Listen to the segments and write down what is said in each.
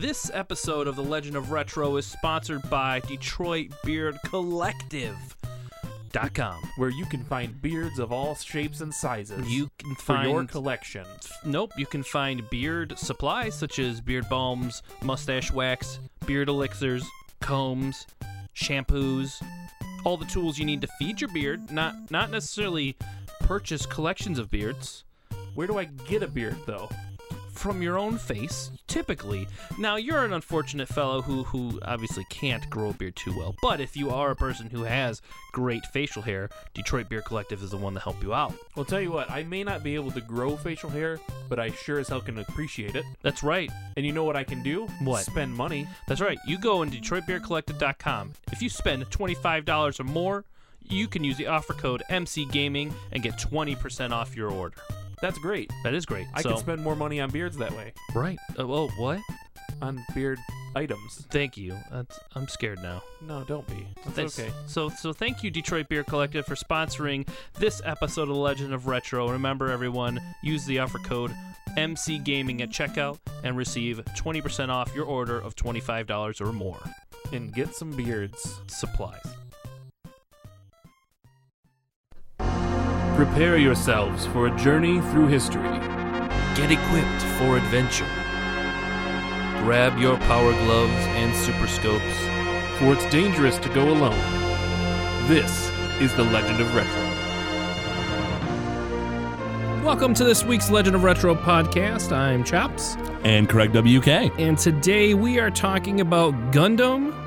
This episode of The Legend of Retro is sponsored by Detroit Beard Collective. Dot com. where you can find beards of all shapes and sizes. You can for find your collection. Nope, you can find beard supplies such as beard balms, mustache wax, beard elixirs, combs, shampoos, all the tools you need to feed your beard, not not necessarily purchase collections of beards Where do I get a beard though? From your own face, typically. Now, you're an unfortunate fellow who who obviously can't grow a beard too well, but if you are a person who has great facial hair, Detroit Beard Collective is the one to help you out. Well, tell you what, I may not be able to grow facial hair, but I sure as hell can appreciate it. That's right. And you know what I can do? What? Spend money. That's right. You go on DetroitBeardCollective.com. If you spend $25 or more, you can use the offer code MC Gaming and get 20% off your order. That's great. That is great. I so, can spend more money on beards that way. right. Uh, well, what? On beard items. Thank you. That's, I'm scared now. No, don't be. That's That's- okay. So, so thank you, Detroit Beard Collective, for sponsoring this episode of The Legend of Retro. Remember, everyone, use the offer code MC Gaming at checkout and receive 20% off your order of $25 or more. And get some beards. Supplies. Prepare yourselves for a journey through history. Get equipped for adventure. Grab your power gloves and super scopes. For it's dangerous to go alone. This is the Legend of Retro. Welcome to this week's Legend of Retro podcast. I'm Chops, and Craig WK. and today we are talking about Gundam.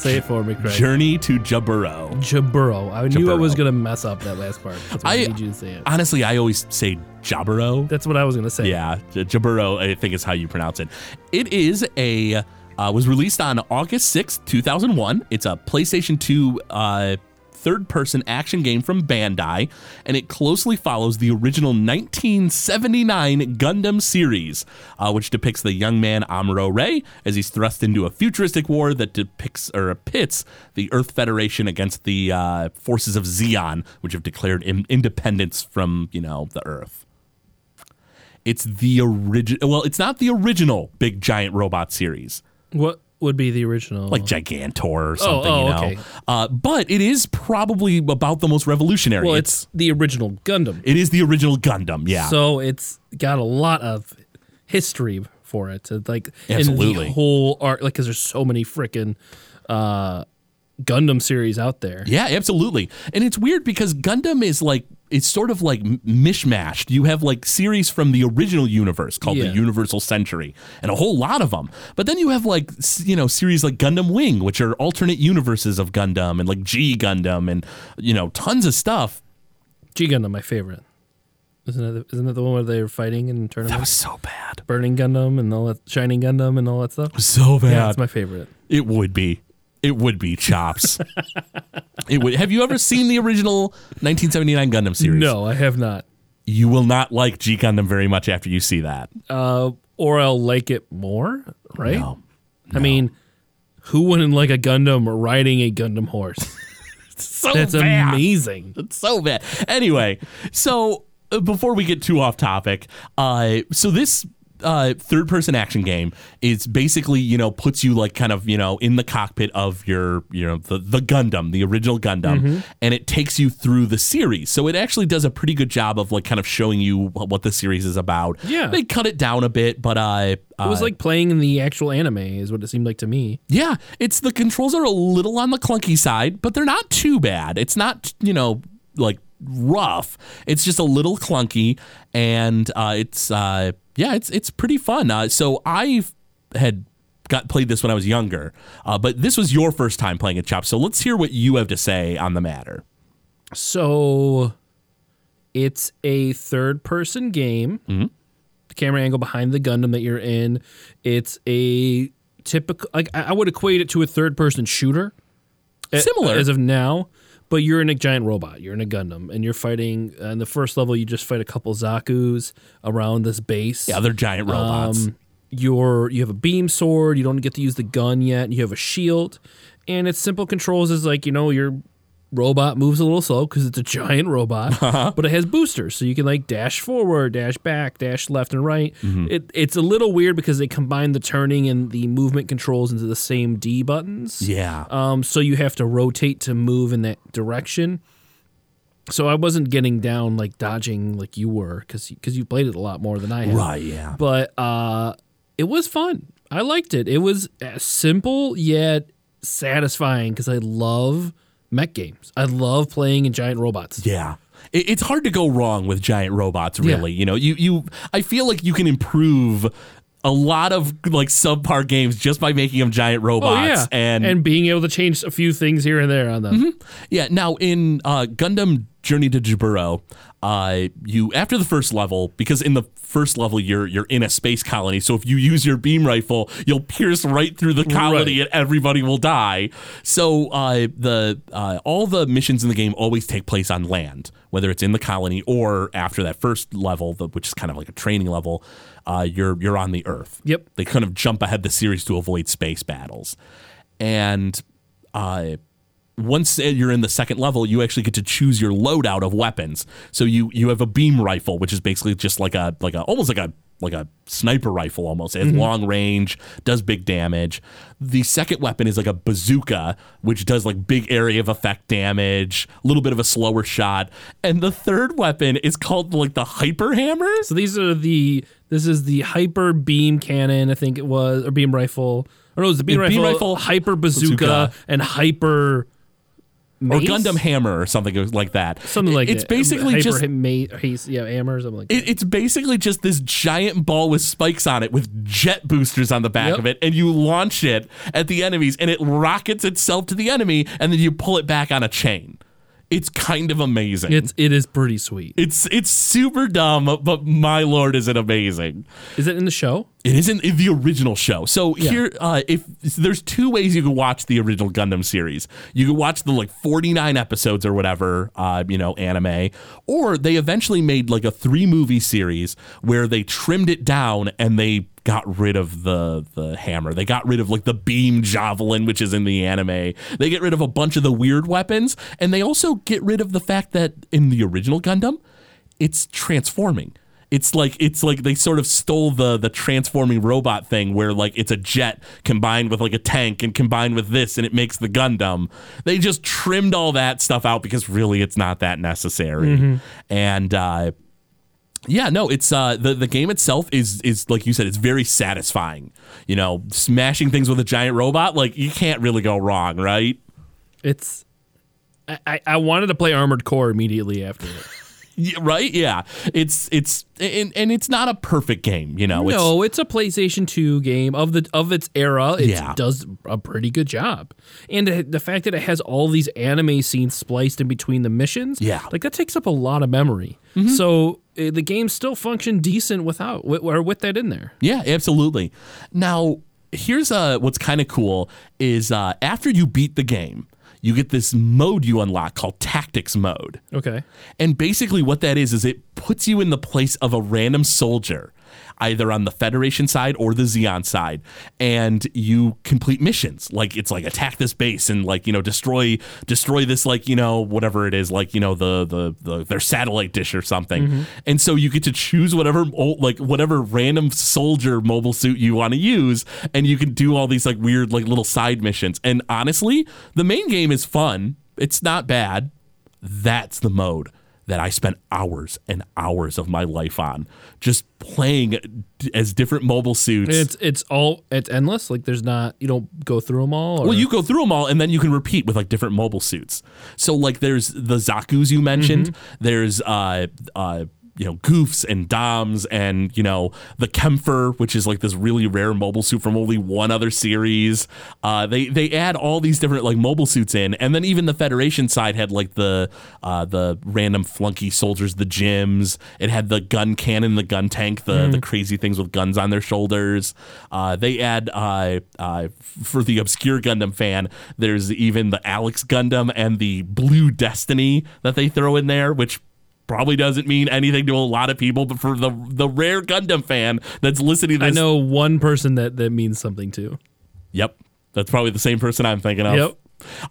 Say it for me, Craig. Journey to Jaburo. Jaburo. I knew I was Jaburo. gonna mess up that last part. That's why I, I- need you to say it. Honestly, I always say Jaburo. That's what I was gonna say. Yeah, J- Jaburo, I think is how you pronounce it. It is a uh, was released on August sixth, 2001. It's a PlayStation 2 uh, third-person action game from Bandai, and it closely follows the original 1979 Gundam series, uh, which depicts the young man Amuro Ray as he's thrust into a futuristic war that depicts or pits the Earth Federation against the uh, forces of Zeon, which have declared in- independence from you know the Earth. It's the original. Well, it's not the original big giant robot series, What would be the original? like Gigantor or something. oh, you know, okay. uh, but it is probably about the most revolutionary. well, it's the original Gundam. it is the original Gundam. Yeah, So it's got a lot of history for it. It's like in Absolutely. the whole art, like because there's so many freaking uh, Gundam series out there. yeah, absolutely. And it's weird because Gundam is like it's sort of like mishmashed. You have like series from the original universe called Yeah. the Universal Century, and a whole lot of them. But then you have like you know series like Gundam Wing, which are alternate universes of Gundam, and like G Gundam, and you know tons of stuff. G Gundam, my favorite. Isn't it? Isn't it the one where they were fighting in tournaments? That was so bad. Burning Gundam and all that, Shining Gundam and all that stuff. So bad. Yeah, it's my favorite. It would be. It would be chops. it would. Have you ever seen the original 1979 Gundam series? No, I have not. You will not like G Gundam very much after you see that. Uh, or I'll like it more, right? No. I mean, who wouldn't like a Gundam riding a Gundam horse? So That's bad. amazing. It's so bad. Anyway, so uh, before we get too off topic, uh, so this uh, third person action game is basically you know puts you like kind of you know in the cockpit of your you know the the Gundam, the original Gundam, Mm-hmm. and it takes you through the series. So it actually does a pretty good job of like kind of showing you what what the series is about. Yeah. they cut it down a bit, but uh, It was like playing in the actual anime, is what it seemed like to me. Yeah, it's the controls are a little on the clunky side, but they're not too bad. It's not, you know, like rough. It's just a little clunky, and uh, it's uh, yeah, it's it's pretty fun. Uh, so I had got played this when I was younger, uh, but this was your first time playing a Chop. So let's hear what you have to say on the matter. So it's a third person game. The camera angle behind the Gundam that you're in. It's a typical like I would equate it to a third person shooter. a- Similar. as of now, but you're in a giant robot. You're in a Gundam and you're fighting uh, in the first level you just fight a couple Zaku's around this base. Yeah, they're giant robots. Um, you're you have a beam sword. You don't get to use the gun yet. You have a shield, and its simple controls is like you know you're robot moves a little slow because it's a giant robot, but it has boosters, so you can like dash forward, dash back, dash left and right. It, it's a little weird because they combine the turning and the movement controls into the same D buttons. Yeah. Um, so you have to rotate to move in that direction. So I wasn't getting down like dodging like you were because because you played it a lot more than I have. right. Yeah. But uh, it was fun. I liked it. It was uh, simple yet satisfying because I love mech games. I love playing in giant robots. Yeah. It, it's hard to go wrong with giant robots, really. You know, you you I feel like you can improve a lot of like subpar games just by making them giant robots Oh robots. yeah, And, and being able to change a few things here and there on them. yeah, now in uh, Gundam Journey to Jaburo, uh, you after the first level, because in the first level you're you're in a space colony, so if you use your beam rifle, you'll pierce right through the colony Right. and everybody will die. So uh, the uh, all the missions in the game always take place on land, whether it's in the colony or after that first level, the, which is kind of like a training level. Uh, you're you're on the Earth. Yep. They kind of jump ahead the series to avoid space battles, and uh, once you're in the second level, you actually get to choose your loadout of weapons. So you you have a beam rifle, which is basically just like a like a almost like a like a sniper rifle almost. It has mm-hmm. long range, does big damage. The second weapon is like a bazooka, which does like big area of effect damage, a little bit of a slower shot. And the third weapon is called like the hyper hammer. So these are the this is the hyper beam cannon, I think it was, or beam rifle. Or no, it was the beam, The rifle, beam rifle, hyper bazooka, bazooka. and hyper Or? Gundam Hammer or something like that. something like it's that. basically hyper just ma- haste, yeah, hammer, something like that. It, it's basically just this giant ball with spikes on it with jet boosters on the back Yep. of it, and you launch it at the enemies, and it rockets itself to the enemy, and then you pull it back on a chain. It's kind of amazing. It's it is pretty sweet. it's it's super dumb, but my lord, is it amazing! Is it in the show? It isn't the original show. So here, uh, if there's two ways you can watch the original Gundam series, you can watch the like 49 episodes or whatever, uh, you know, anime, or they eventually made like a three movie series where they trimmed it down and they got rid of the the hammer. They got rid of like the beam javelin, which is in the anime. They get rid of a bunch of the weird weapons, and they also get rid of the fact that in the original Gundam, it's transforming. It's like it's like they sort of stole the the transforming robot thing where like it's a jet combined with like a tank and combined with this and it makes the Gundam. They just trimmed all that stuff out because really it's not that necessary. And uh yeah, no, it's uh the, the game itself is is like you said, it's very satisfying. You know, smashing things with a giant robot, like you can't really go wrong, right? It's I, I, I wanted to play Armored Core immediately after it. Right? Yeah. It's it's and, and it's not a perfect game, you know. No, it's a PlayStation 2 game of the of its era. It Yeah. does a pretty good job, and the fact that it has all these anime scenes spliced in between the missions, Yeah. Mm-hmm. like that takes up a lot of memory. So uh, the game still functioned decent without with, or with that in there. Yeah, absolutely. Now, here's uh what's kind of cool is uh after you beat the game, you get this mode you unlock called tactics mode. Okay, And basically what that is is it puts you in the place of a random soldier, either on the Federation side or the Zeon side, and you complete missions. Like it's like attack this base and like, you know, destroy destroy this like, you know, whatever it is, like, you know, the the, the their satellite dish or something. Mm-hmm. And so you get to choose whatever like whatever random soldier mobile suit you want to use and you can do all these like weird like little side missions. And honestly, the main game is fun. It's not bad that's the mode that I spent hours and hours of my life on, just playing d- as different mobile suits. it's it's all it's endless. Like there's not you don't go through them all. Or, well, you go through them all, and then you can repeat with like different mobile suits. So, like, there's the Zaku's you mentioned. There's uh, uh, you know, Goufs and doms, and you know, the Kempfer, which is like this really rare mobile suit from only one other series. Uh, they they add all these different like mobile suits in, and then even the Federation side had like the uh, the random flunky soldiers, the GMs. It had the gun cannon, the gun tank, the the crazy things with guns on their shoulders. Uh, they add uh, uh, for the obscure Gundam fan. There's even the Alex Gundam and the Blue Destiny that they throw in there, which probably doesn't mean anything to a lot of people, but for the the rare Gundam fan that's listening to I know one person that that means something to. Yep, that's probably the same person I'm thinking of. Yep.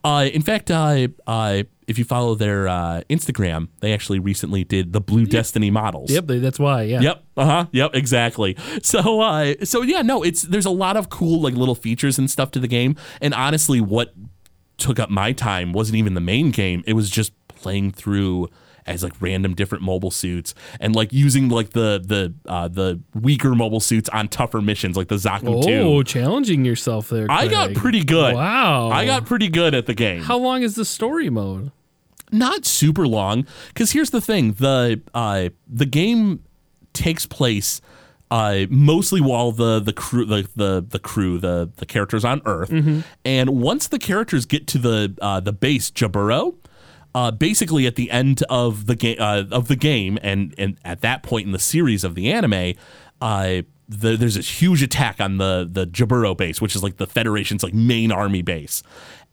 Uh, in fact, uh, uh, if you follow their uh, Instagram, they actually recently did the Blue Destiny models. Yep, that's why. Yeah. Yep. Uh huh. Yep. Exactly. So, uh, so yeah, no, it's there's a lot of cool like little features and stuff to the game. And honestly, what took up my time wasn't even the main game. It was just playing through as like random different mobile suits and like using like the the uh, the weaker mobile suits on tougher missions like the Zaku Oh, 2. challenging yourself there. I got pretty good. Wow. I got pretty good at the game. How long is the story mode? not super long because here's the thing the uh the game takes place uh mostly while the the crew the the, the crew the the characters on earth and once the characters get to the uh the base Jaburo uh, basically at the end of the game uh, of the game and and at that point in the series of the anime uh the, there's this huge attack on the the Jaburo base, which is like the Federation's like main army base,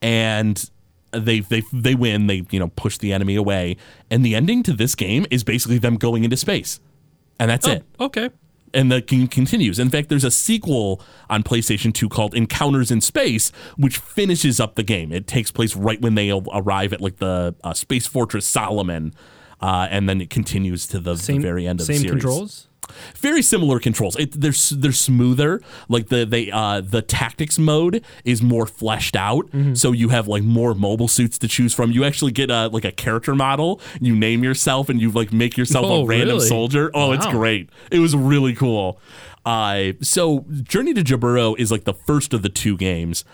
and they they they win. They you know push the enemy away, and the ending to this game is basically them going into space, and that's it. Okay. And the game continues. In fact, there's a sequel on PlayStation 2 called Encounters in Space, which finishes up the game. It takes place right when they arrive at like the uh, space fortress Solomon, uh, and then it continues to the, the very end of same the series Same controls. Very similar controls. It, they're they're smoother. Like the they uh, the tactics mode is more fleshed out. Mm-hmm. So you have like more mobile suits to choose from. You actually get a like a character model. You name yourself and you like make yourself Oh, a random really? soldier. Oh, it's great. It was really cool. Uh, so Journey to Jaburo is like the first of the two games.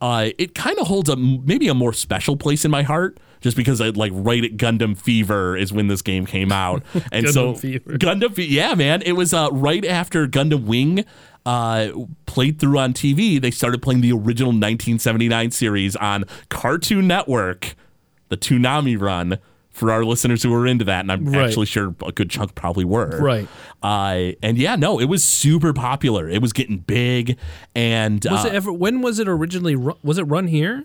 Uh, it kind of holds a maybe a more special place in my heart. Just because I like right at Gundam Fever is when this game came out, and so Gundam Fever. Gundam, Fe- yeah, man. It was uh, right after Gundam Wing uh, played through on TV. They started playing the original 1979 series on Cartoon Network, the Toonami run. For our listeners who are into that, and I'm Right. actually sure a good chunk probably were. Right. Uh, and yeah, no, it was super popular. It was getting big, and Was uh, it ever? When was it originally? Ru- was it run here?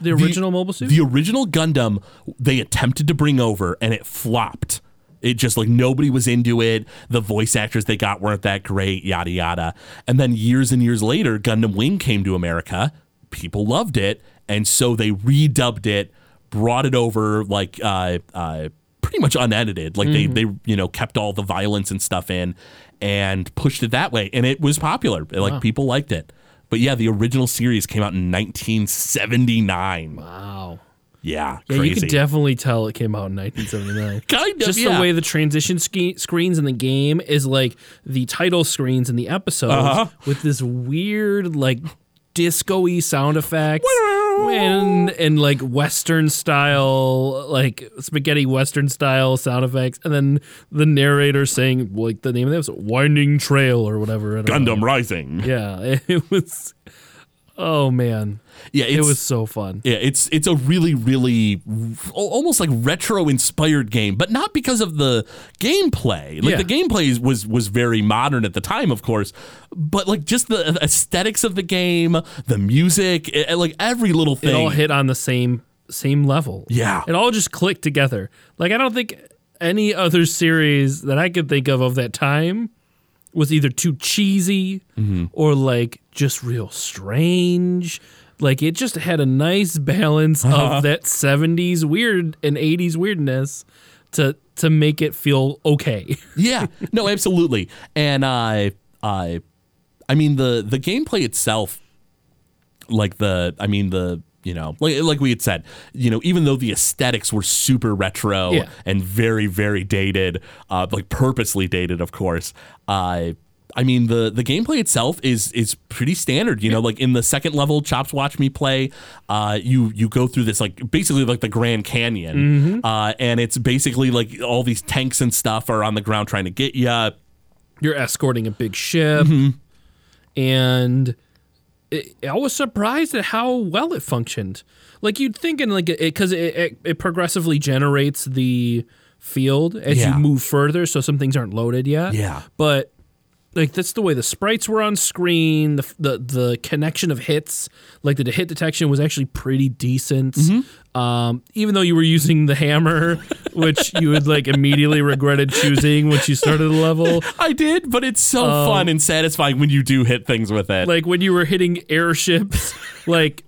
The the- original mobile suit. The original Gundam they attempted to bring over and it flopped. It just like nobody was into it. The voice actors they got weren't that great, yada yada. And then years and years later, Gundam Wing came to America. People loved it, and so they redubbed it, brought it over like uh, uh, pretty much unedited. Like they they you know kept all the violence and stuff in, and pushed it that way, and it was popular. Like people liked it. But yeah, the original series came out in 1979. wow. Yeah, Yeah, crazy. you can definitely tell it came out in 1979. kind of Just yeah. the way the transition ske- screens in the game is like the title screens in the episodes Uh-huh. with this weird like disco-y sound effects and and like western style like spaghetti western style sound effects and then the narrator saying like the name of the episode winding trail or whatever don't know. Gundam Rising. yeah it was oh man Yeah, it's, it was so fun Yeah, it's it's a really really al- almost like retro inspired game, but not because of the gameplay. Like Yeah. the gameplay was was very modern at the time, of course, but like just the aesthetics of the game, the music, eh, like every little thing. it all hit on the same same level. Yeah. It all just clicked together. Like I don't think any other series that I could think of of that time was either too cheesy Mm-hmm. or like just real strange. Like it just had a nice balance Uh-huh. of that 70s weird and 80s weirdness to to make it feel okay. yeah, no, absolutely. And I uh, I mean the the gameplay itself, like the, I mean the, you know, like like we had said, you know, even though the aesthetics were super retro Yeah. and very very dated, uh, like purposely dated, of course. Uh, I mean the the gameplay itself is is pretty standard. You know, like in the second level, Chops Watch Me Play, uh, you you go through this like basically like the Grand Canyon, uh, and it's basically like all these tanks and stuff are on the ground trying to get you. You're escorting a big ship, Mm-hmm. and it, I was surprised at how well it functioned. Like you'd think, in like it because it, it, it progressively generates the field as Yeah. you move further, so some things aren't loaded yet. Yeah. but like that's the way the sprites were on screen. The the the connection of hits, like the hit detection, was actually pretty decent. Mm-hmm. Um, even though you were using the hammer, which you would like immediately regretted choosing once you started the level. I did, but it's so fun and satisfying when you do hit things with it. like when you were hitting airships, like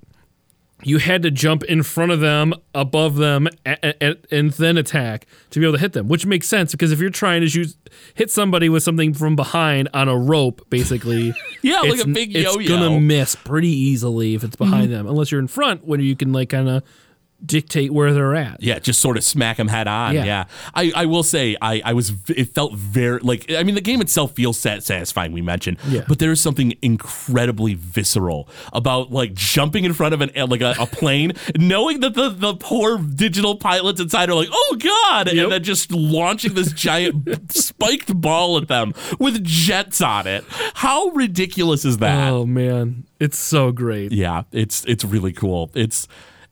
you had to jump in front of them, above them, a- a- and then attack to be able to hit them, which makes sense because if you're trying to shoot, hit somebody with something from behind on a rope, basically, Yeah, like a big it's yo-yo. gonna miss pretty easily if it's behind them, unless you're in front, when you can like kind of dictate where they're at. Yeah, just sort of smack them head on. Yeah, Yeah. I, I will say I, I was it felt very like I mean the game itself feels sat- satisfying. We mentioned, Yeah. but there is something incredibly visceral about like jumping in front of an like a, a plane, knowing that the the poor digital pilots inside are like, oh god, Yep. and then just launching this giant spiked ball at them with jets on it. How ridiculous is that? Oh man, it's so great. Yeah, it's it's really cool. It's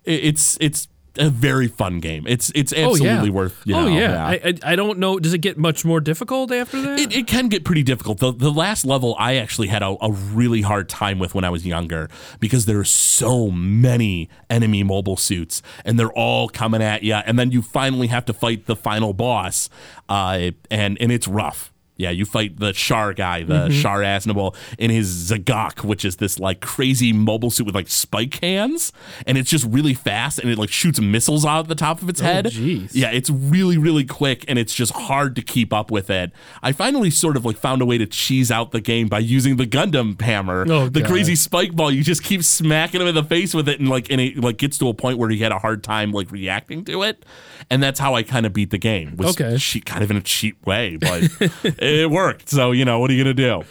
it's it's a very fun game. It's it's absolutely oh yeah, worth. You oh know, yeah. I, I I don't know. Does it get much more difficult after that? it, it can get pretty difficult. The, the last level I actually had a, a really hard time with when I was younger because there are so many enemy mobile suits and they're all coming at you, and then you finally have to fight the final boss, uh, and and it's rough. Yeah, you fight the Char guy, the Mm-hmm. Char Aznable, in his Z'Gok, which is this like crazy mobile suit with like spike hands, and it's just really fast, and it like shoots missiles out of the top of its head. Oh, jeez. Yeah, it's really, really quick, and it's just hard to keep up with it. I finally sort of like found a way to cheese out the game by using the Gundam hammer, Oh, the God. crazy spike ball. You just keep smacking him in the face with it, and like, and it like gets to a point where he had a hard time like reacting to it, and that's how I kind of beat the game. Was Okay. cheat, kind of in a cheap way, but it worked. So you know, what are you gonna do?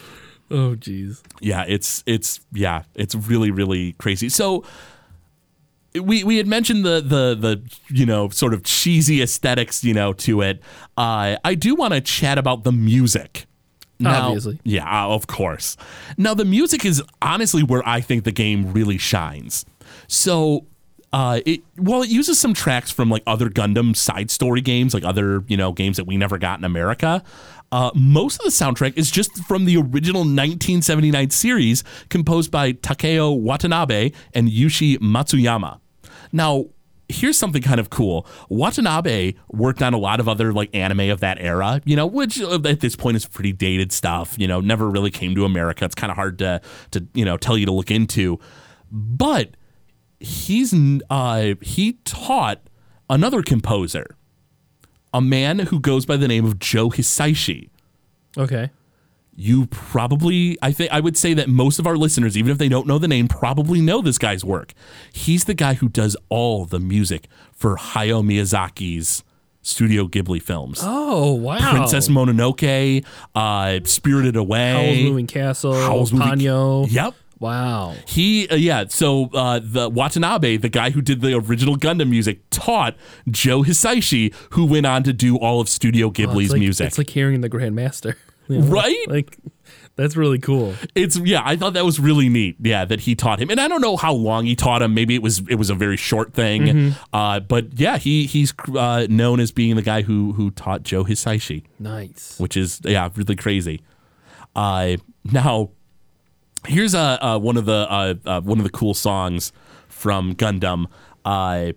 oh jeez. yeah it's it's yeah it's really really crazy so we we had mentioned the the the you know sort of cheesy aesthetics you know to it uh, i do want to chat about the music now, Obviously. yeah uh, of course now the music is honestly where i think the game really shines so uh, it well, it uses some tracks from like other Gundam side story games, like other you know games that we never got in America. Uh, most of the soundtrack is just from the original 1979 series, composed by Takeo Watanabe and Yushi Matsuyama. Now, here's something kind of cool. Watanabe worked on a lot of other like anime of that era, you know, which uh, at this point is pretty dated stuff. You know, never really came to America. It's kind of hard to to you know tell you to look into, but he's uh he taught another composer, a man who goes by the name of Joe Hisaishi. Okay. You probably, I think, I would say that most of our listeners, even if they don't know the name, probably know this guy's work. He's the guy who does all the music for Hayao Miyazaki's Studio Ghibli films. Oh wow. Princess Mononoke, uh, Spirited Away, Howl's Moving Castle. Howl's Moving- Ponyo. Yep. Wow. He, uh, yeah. So uh, the Watanabe, the guy who did the original Gundam music, taught Joe Hisaishi, who went on to do all of Studio Ghibli's it's like, music. It's like hearing the Grandmaster. You know? Right? Like that's really cool. it's yeah i thought that was really neat yeah that he taught him and i don't know how long he taught him maybe it was it was a very short thing Mm-hmm. uh, but yeah he he's uh, known as being the guy who who taught joe hisaishi Nice. which is yeah really crazy uh, now here's uh, one of the one of the cool songs from gundam. Uh,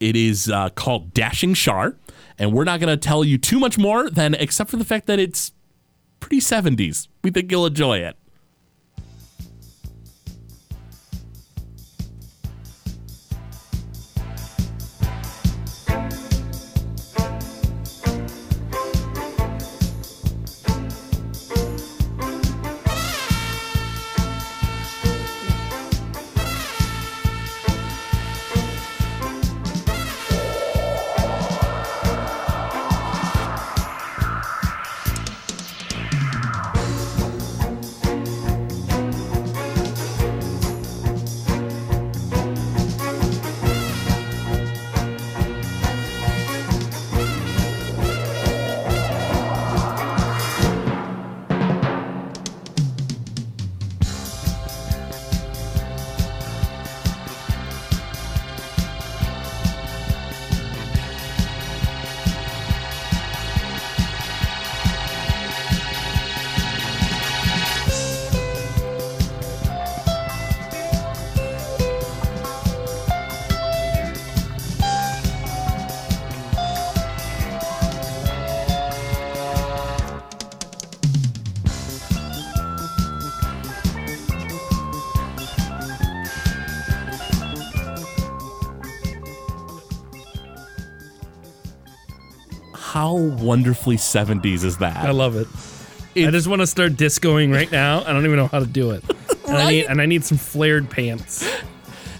it is uh, called dashing Char and we're not going to tell you too much more than except for the fact that it's pretty 70s we think you'll enjoy it how wonderfully 70s is that? I love it. I just want to start discoing right now. I don't even know how to do it. And I need and I need some flared pants.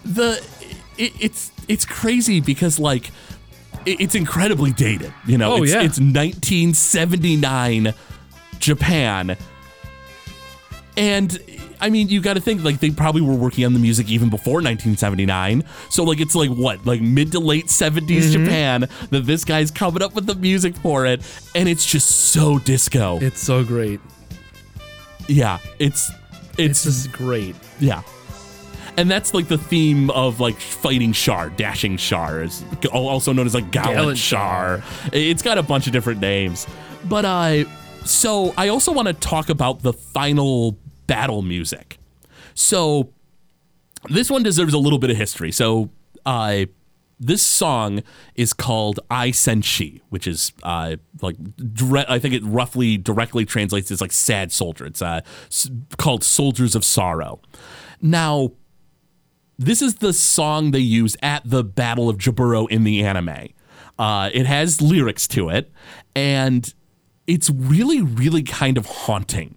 the it, it's it's crazy because like it, it's incredibly dated. You know, Oh, it's, yeah. it's 1979 Japan, and I mean, you got to think like they probably were working on the music even before 1979. So like it's like what like mid to late 70s Mm-hmm. Japan that this guy's coming up with the music for it, and it's just so disco. It's so great. yeah, it's It's it's just great. Yeah. And that's like the theme of like fighting Char, dashing Char, is also known as like gallant, Gallant Char. It's got a bunch of different names. But uh so I also want to talk about the final battle music. So this one deserves a little bit of history. So uh this song is called Ai Senshi, which is uh, like dire- I think it roughly directly translates as like sad soldier. It's uh, s- called Soldiers of Sorrow. Now, this is the song they use at the Battle of Jaburo in the anime. Uh, it has lyrics to it, and it's really, really kind of haunting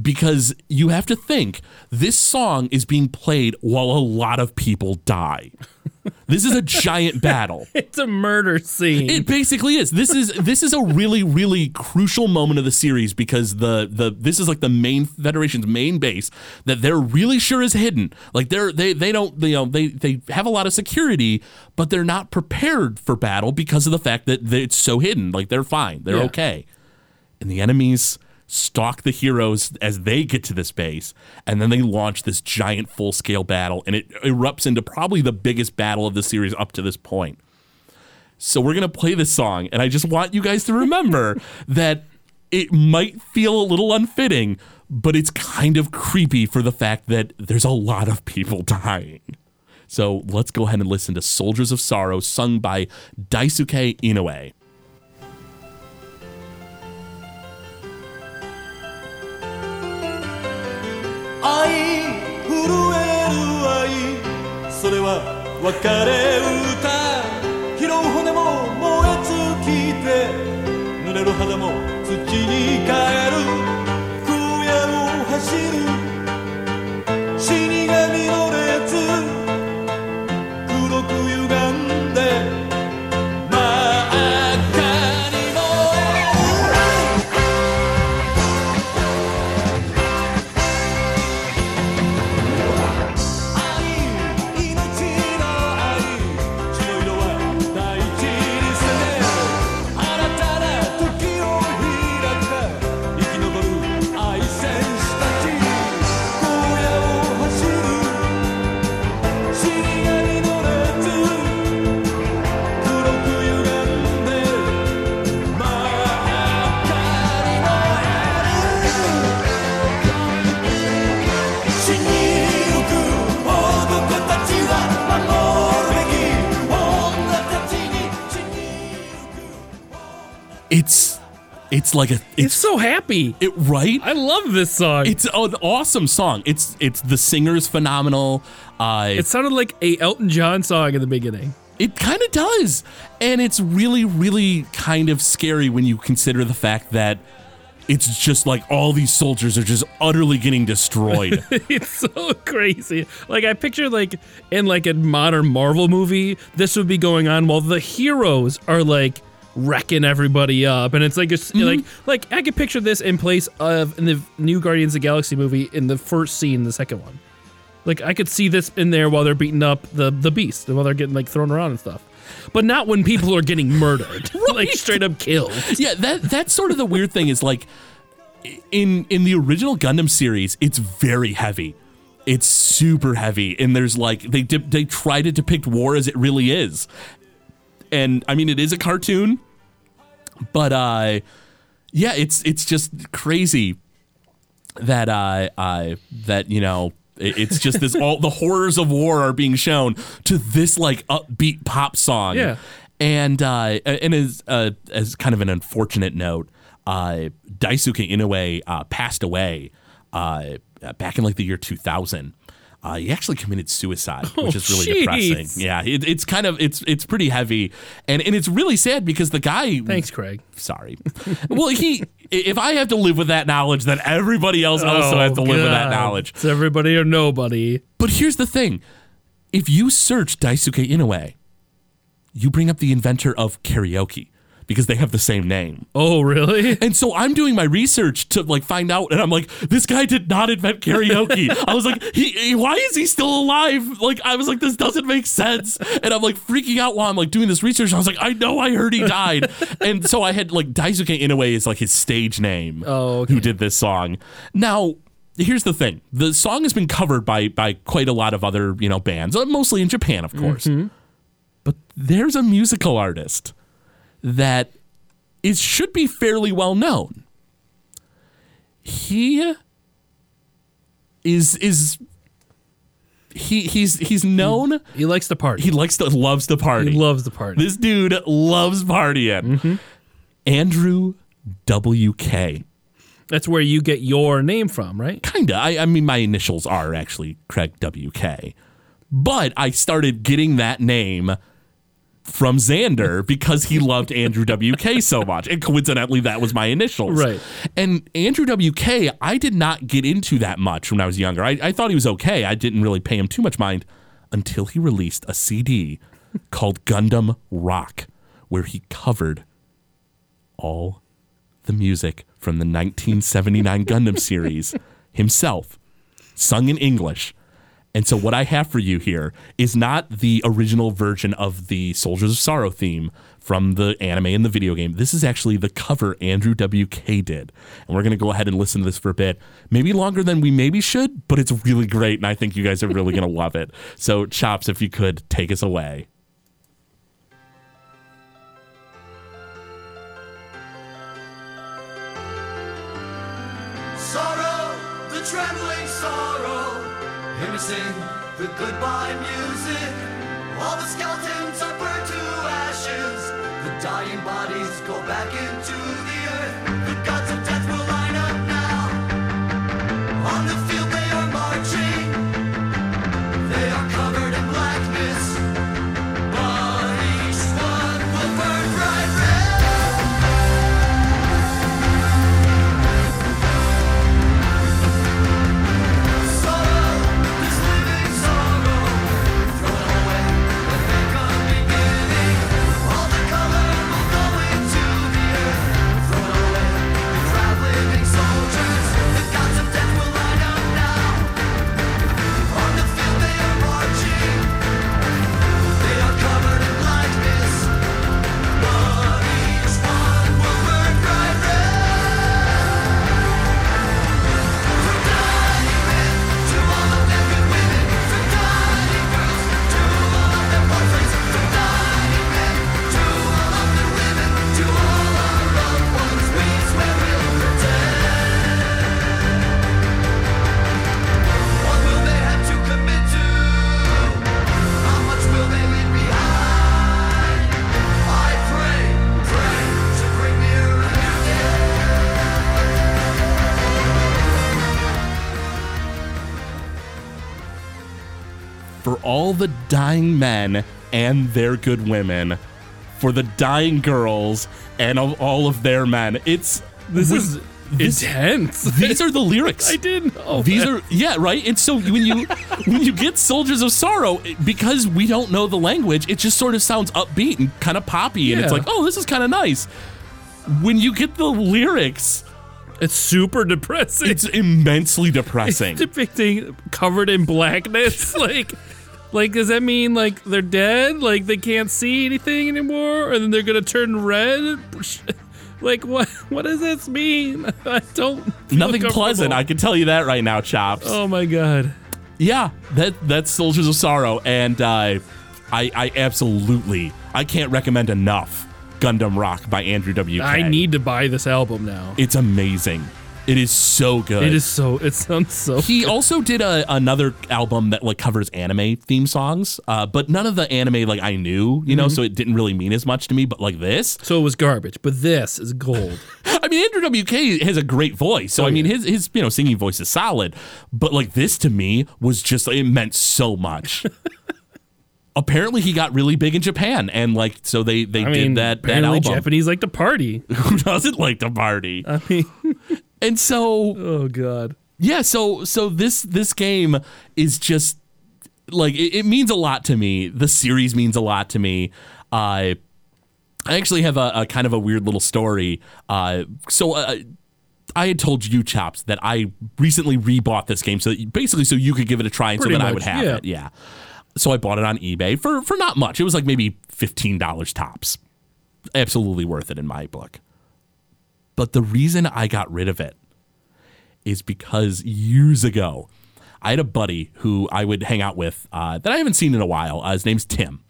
because you have to think this song is being played while a lot of people die. This is a giant battle. It's a murder scene. It basically is. This is this is a really really crucial moment of the series because the the this is like the main Federation's main base that they're really sure is hidden. Like they're they they don't you know they they have a lot of security, but they're not prepared for battle because of the fact that it's so hidden. Like they're fine, they're Yeah. okay, and the enemies stalk the heroes as they get to this base and then they launch this giant full scale battle and it erupts into probably the biggest battle of the series up to this point so we're going to play this song, and I just want you guys to remember that it might feel a little unfitting, but it's kind of creepy for the fact that there's a lot of people dying. So let's go ahead and listen to Soldiers of Sorrow, sung by Daisuke Inoue. それは別れ歌。拾う骨も燃え尽きて濡れる肌も土に帰る it's like a it's it's so happy. it right. I love this song. It's an awesome song. It's it's the singer's phenomenal. Uh, it sounded like a Elton John song in the beginning. It kind of does. And it's really, really kind of scary when you consider the fact that it's just like all these soldiers are just utterly getting destroyed. it's so crazy. Like I picture like in like a modern Marvel movie, this would be going on while the heroes are like wrecking everybody up, and it's like a, s- mm-hmm. like like I could picture this in place of in the new Guardians of the Galaxy movie in the first scene, the second one. Like I could see this in there while they're beating up the the beast, while they're getting like thrown around and stuff. But not when people are getting murdered, like straight up killed. yeah, that that's sort of the weird thing is like in in the original Gundam series, it's very heavy. It's super heavy, and there's like they de- they try to depict war as it really is, and I mean it is a cartoon, but uh, yeah, it's it's just crazy that uh, uh that you know it's just this all the horrors of war are being shown to this like upbeat pop song Yeah. and uh and as uh as kind of an unfortunate note uh Daisuke Inoue uh passed away uh back in like the year 2000 Uh, he actually committed suicide, Oh, which is really jeez. depressing. Yeah, it, it's kind of it's it's pretty heavy, and and it's really sad because the guy. Thanks, Craig. Sorry. well, he. If I have to live with that knowledge, then everybody else also has to live with that Oh, knowledge. It's everybody or nobody. But here's the thing: if you search Daisuke Inoue, you bring up the inventor of karaoke because they have the same name. Oh, really? And so I'm doing my research to like find out, and I'm like, this guy did not invent karaoke. I was like, he, he- why is he still alive? Like, I was like, this doesn't make sense. And I'm like freaking out while I'm like doing this research. I was like, I know I heard he died. and so I had like Daisuke Inoue is like his stage name. Oh, okay. who did this song? Now. Here's the thing: the song has been covered by by quite a lot of other you know bands, uh, mostly in Japan, of course. But there's a musical artist that is should be fairly well known. He is is he he's he's known. He likes to party. He likes to loves to party. He loves the party. this dude loves partying. Mm-hmm. Andrew WK. That's where you get your name from, right? Kinda. I, I mean, my initials are actually Craig WK, but I started getting that name from Xander because he loved Andrew WK so much, and coincidentally, that was my initials. Right. And Andrew WK, I did not get into that much when I was younger. I, I thought he was okay. I didn't really pay him too much mind until he released a CD called Gundam Rock, where he covered all the music from the 1979 Gundam series himself, sung in English. And so, what I have for you here is not the original version of the Soldiers of Sorrow theme from the anime and the video game. This is actually the cover Andrew WK did. And we're going to go ahead and listen to this for a bit. Maybe longer than we maybe should, but it's really great. And I think you guys are really going to love it. So, Chops, if you could take us away. Sorrow, the me sing the goodbye music. All the skeletons are burned to ashes. The dying bodies go back into the dying men and their good women, for the dying girls and of all of their men. It's This is intense. These are the lyrics. I didn't know. These that. are yeah right. And so when you when you get Soldiers of Sorrow, because we don't know the language, it just sort of sounds upbeat and kind of poppy, and it's like, oh, this is kind of nice. When you get the lyrics, It's super depressing. it's immensely depressing. depicting covered in blackness. like, like does that mean like they're dead? Like they can't see anything anymore, and then they're gonna turn red? Like what? What does this mean? I don't. Nothing pleasant. I can tell you that right now, Chops. Oh my god. Yeah, that that's Soldiers of Sorrow, and uh, I I absolutely I can't recommend enough Gundam Rock by Andrew W. I need to buy this album now. It's amazing. It is so good. It is so. It sounds so. He also did a, another album that like covers anime theme songs, uh, but none of the anime like I knew, you know, Mm-hmm. so it didn't really mean as much to me. But like this, so it was garbage, but this is gold. I mean, Andrew WK has a great voice, so I mean, his his you know singing voice is solid. But like this to me was just it meant so much. Apparently, he got really big in Japan, and like so they they I did mean, that that album. Japanese like to party. Who doesn't like to party? I mean, And so oh god. yeah, so so this this game is just like it, it means a lot to me. The series means a lot to me. Uh, I actually have a, a kind of a weird little story. Uh, so. Uh, I had told you, Chops, that I recently rebought this game, so that, basically, so you could give it a try, and Pretty so that I would have yeah. it. Yeah. So I bought it on eBay for for not much. It was like maybe fifteen dollars tops. Absolutely worth it in my book. But the reason I got rid of it is because years ago, I had a buddy who I would hang out with uh, that I haven't seen in a while. Uh, his name's Tim.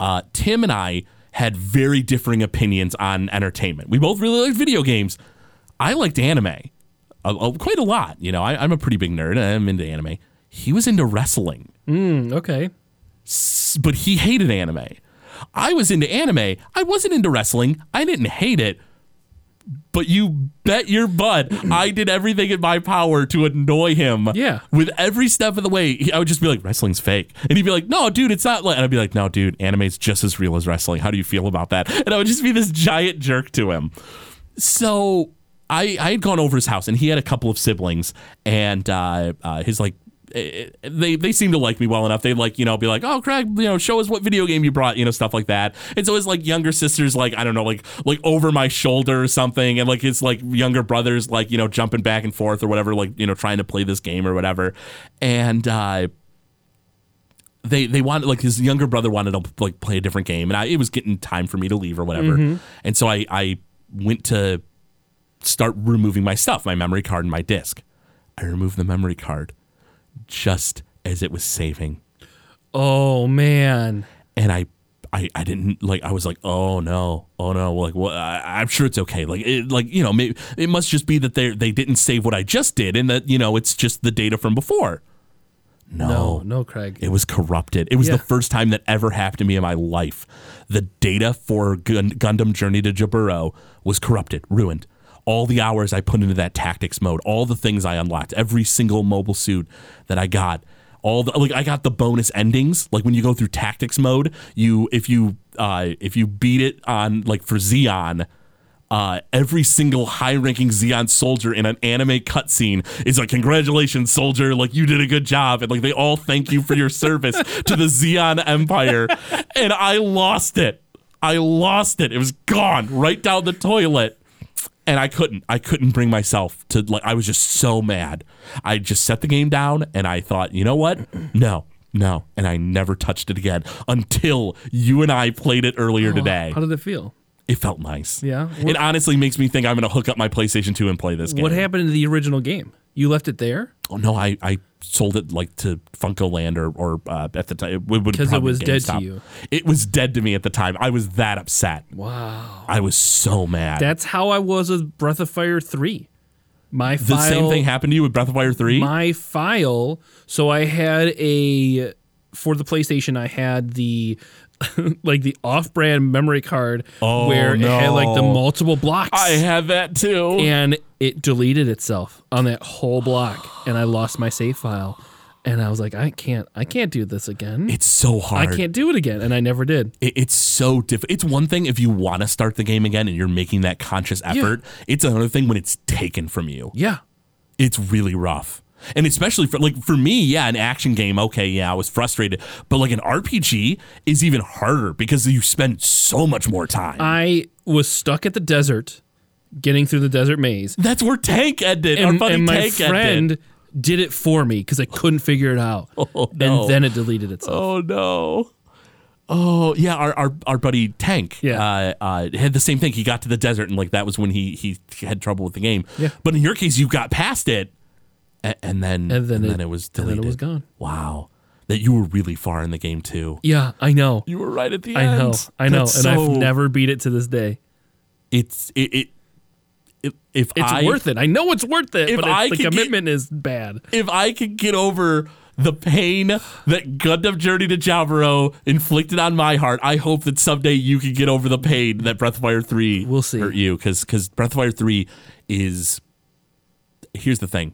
Uh, Tim and I had very differing opinions on entertainment. We both really liked video games. I liked anime quite a lot. You know, I, I'm a pretty big nerd. I'm into anime. He was into wrestling Mm, okay. but he hated anime. I was into anime. I wasn't into wrestling. I didn't hate it. But you bet your butt I did everything in my power to annoy him. Yeah. With every step of the way, he- I would just be like, wrestling's fake. And he'd be like, no, dude, it's not like. And I'd be like, no, dude, anime's just as real as wrestling. How do you feel about that? And I would just be this giant jerk to him. So I, I had gone over his house and he had a couple of siblings and uh, uh, his like they they seem to like me well enough. They like you know be like, oh Craig, you know, show us what video game you brought, you know, stuff like that. And so his like younger sisters like I don't know like like over my shoulder or something, and like his like younger brothers like you know jumping back and forth or whatever, like you know trying to play this game or whatever, and. uh they they wanted like his younger brother wanted to like play a different game and I, it was getting time for me to leave or whatever and so I I went to start removing my stuff my memory card and my disc I removed the memory card just as it was saving Oh man. and I I, I didn't like I was like oh no oh no like what I, I'm sure it's okay like it, like you know maybe it must just be that they they didn't save what I just did and that you know it's just the data from before No, no, Craig. It was corrupted. It was Yeah. the first time that ever happened to me in my life. The data for Gun- Gundam Journey to Jaburo was corrupted, ruined. All the hours I put into that tactics mode, all the things I unlocked, every single mobile suit that I got, all the like I got the bonus endings. Like when you go through tactics mode, you if you uh if you beat it on like for Zeon, uh, every single high-ranking Zeon soldier in an anime cutscene is like, "Congratulations, soldier! Like you did a good job," and like they all thank you for your service to the Zeon Empire. And I lost it. I lost it. It was gone right down the toilet. And I couldn't. I couldn't bring myself to like. I was just so mad. I just set the game down, and I thought, you know what? No, no. And I never touched it again until you and I played it earlier oh, today How did it feel? it felt nice. Yeah. It honestly makes me think I'm going to hook up my PlayStation 2 and play this game. What happened to the original game? You left it there Oh, no, I, I sold it like to FuncoLand or, or uh, at the time. It would because it was dead to you. It was dead to me at the time. I was that upset. Wow. I was so mad. That's how I was with Breath of Fire 3. My the file, same thing happened to you with Breath of Fire 3? My file. So I had a for the PlayStation. I had the like the off-brand memory card Oh, where it had like the multiple blocks. I had that too. and it deleted itself on that whole block, and I lost my save file. And I was like, I can't, I can't do this again. it's so hard. I can't do it again, and I never did. It, it's so difficult. It's one thing if you want to start the game again and you're making that conscious effort. It's another thing when it's taken from you. Yeah, it's really rough. And especially for like for me, yeah, an action game, okay, yeah, I was frustrated. But like an RPG is even harder because you spend so much more time. I was stuck at the desert, getting through the desert maze, That's where Tank ended. And, and my Tank friend ended. did it for me because I couldn't figure it out, Oh, no. and then it deleted itself. Oh no. Oh yeah, our, our our buddy Tank, Yeah. uh, uh, had the same thing. He got to the desert, and like that was when he he had trouble with the game. Yeah. But in your case, you got past it, and, and then And then it- it was and then deleted. it was gone. Wow, that you were really far in the game too. Yeah, I know, You were right at the I end. I know, I know, That's and so- I've never beat it to this day. It's it. it if, if It's I, worth it. I know it's worth it, if but I the could get- commitment is bad. if I could get over the pain that Gundam Journey to Jaburo inflicted on my heart. I hope that someday you can get over the pain that Breath of Fire 3 We'll see. hurt you because because Breath of Fire 3 is here's the thing.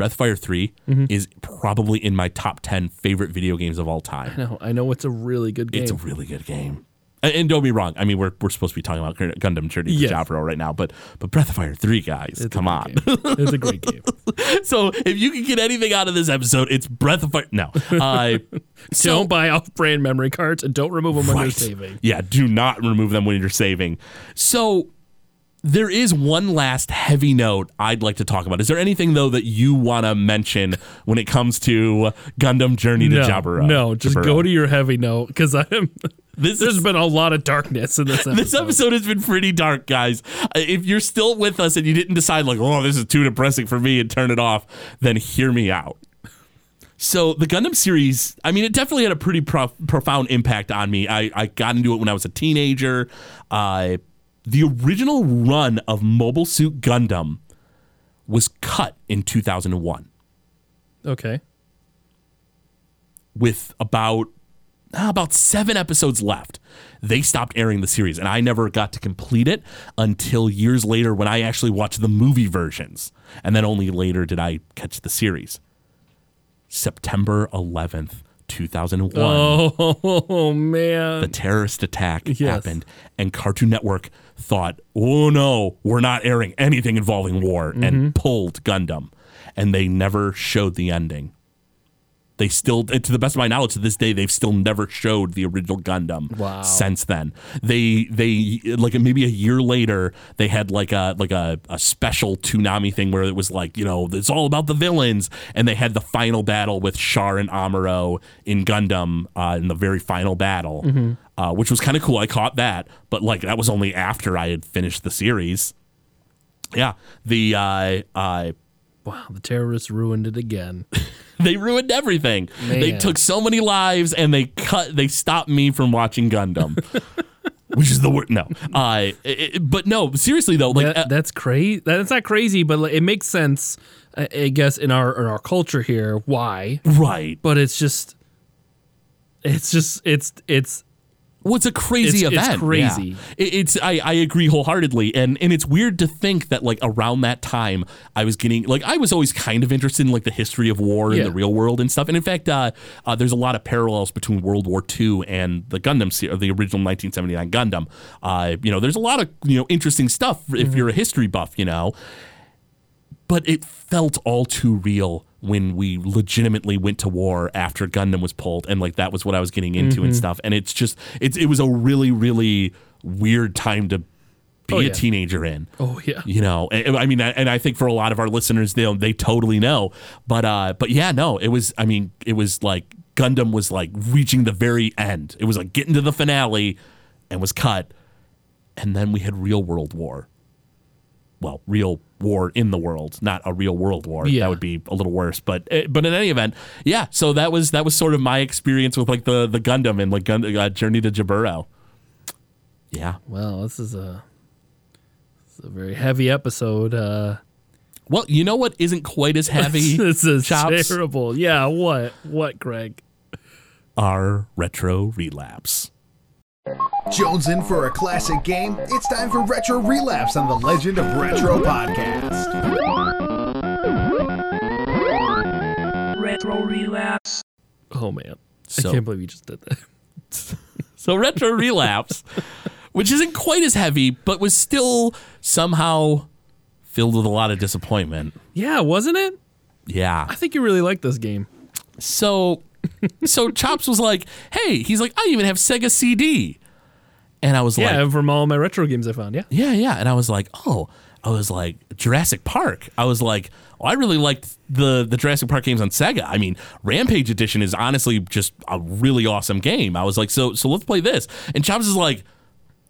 Breath of Fire 3 Mm-hmm. is probably in my top 10 favorite video games of all time. No, I know it's a really good game. It's a really good game. And, and don't be wrong. I mean, we're, we're supposed to be talking about Gundam Journey to Yes. Jaburo right now, but but Breath of Fire 3, guys, It's come on. it's a great game. so if you can get anything out of this episode, it's Breath of Fire. No. Uh, so- don't buy off-brand memory cards and don't remove them when you're saving. Yeah, do not remove them when you're saving. So there is one last heavy note I'd like to talk about. Is there anything though that you want to mention when it comes to Gundam Journey to No, no, just go to your heavy note because I'm. This There's is- been a lot of darkness in this episode. This episode has been pretty dark, guys. Uh, If you're still with us and you didn't decide, like, oh, this is too depressing for me and turn it off, then hear me out. So, the Gundam series, I mean, it definitely had a pretty prof- profound impact on me. I, I got into it when I was a teenager. Uh, the original run of Mobile Suit Gundam was cut in 2001 Okay. with about ah, about seven episodes left. They stopped airing the series, and I never got to complete it until years later when I actually watched the movie versions, and then only later did I catch the series. September eleventh, two thousand one. Oh man. The terrorist attack Yes. happened, and Cartoon Network thought, "Oh no, we're not airing anything involving war," Mm-hmm. and pulled Gundam, and they never showed the ending. They still, to the best of my knowledge, to this day, they've still never showed the original Gundam. Wow. Since then, they they like maybe a year later, they had like a like a, a special Toonami thing where it was like you know it's all about the villains, and they had the final battle with Char and Amuro in Gundam uh, in the very final battle, Mm-hmm. uh, which was kind of cool. I caught that, but like that was only after I had finished the series. Yeah, the uh, uh, wow, the terrorists ruined it again. they ruined everything. They took so many lives and they cut. They stopped me from watching Gundam, which is the word. No, uh, it- but no. Seriously though, like That- uh, that's crazy. That's not crazy, but like, it makes sense, I, I guess, in our in our culture here. Why? right. But it's just, it's just, it's it's Well, it's a crazy It's- it's event. crazy. Yeah. It- it's I, I agree wholeheartedly, and and it's weird to think that like around that time I was getting like I was always kind of interested in like the history of war in Yeah. the real world and stuff. And in fact, uh, uh, there's a lot of parallels between World War II and the Gundam, se- the original 1979 Gundam. Uh, you know, there's a lot of you know interesting stuff if you're a history buff. You know, but it felt all too real when we legitimately went to war after Gundam was pulled, and like that was what I was getting into Mm-hmm. and stuff. And it's just it's it was a really really weird time to be Oh, a yeah. teenager in. oh yeah. You know, and- I mean, and I think for a lot of our listeners, they they totally know. But uh, but yeah, no, it was. I mean, it was like Gundam was like reaching the very end. It was like getting to the finale, and was cut, and then we had real world war. Well, real war in the world, not a real world war. Yeah. That would be a little worse. But eh, but in any event, yeah. So that was that was sort of my experience with like the the Gundam and like Gun, uh, Journey to Jaburo. Yeah. Well, this is a this is a very heavy episode. Uh, Well, you know what isn't quite as heavy? this is Chops? terrible. Yeah. What? What, Greg? our retro relapse. Jones in for a classic game? It's time for Retro Relapse on the Legend of Retro podcast. Retro Relapse. Oh man, So- I can't believe you just did that. So retro relapse, which isn't quite as heavy, but was still somehow filled with a lot of disappointment. Yeah, wasn't it? Yeah. I think you really like this game. So so Chops was like, "Hey, he's like, I even have Sega CD." And I was Yeah, like, from all my retro games I found. Yeah. Yeah, yeah. And I was like, oh, I was like Jurassic Park. I was like, oh, I really liked the the Jurassic Park games on Sega. I mean, Rampage Edition is honestly just a really awesome game. I was like, so so let's play this. And Chops is like,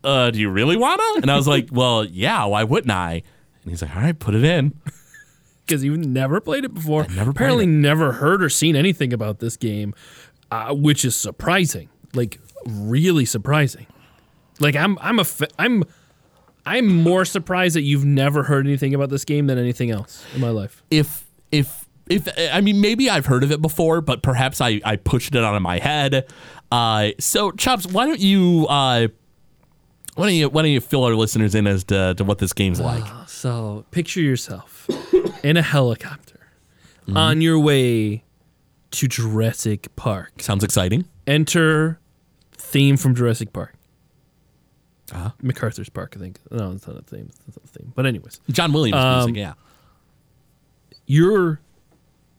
uh, do you really wanna? And I was like, well, yeah. Why wouldn't I? And he's like, all right, put it in. Because you've never played it before. never played Apparently, never heard or seen anything about this game, uh, which is surprising. Like really surprising. Like I'm, I'm a, fa- I'm, I'm more surprised that you've never heard anything about this game than anything else in my life. if if if I mean maybe I've heard of it before, but perhaps I I pushed it out of my head. Uh, so chops, why don't you uh, why don't you why don't you fill our listeners in as to, to what this game's like? So picture yourself in a helicopter on your way to Jurassic Park. Sounds exciting. Enter theme from Jurassic Park. Uh-huh. MacArthur's Park, I think. No, it's not a theme. It's not a theme. But anyways, John Williams Um, music, yeah. your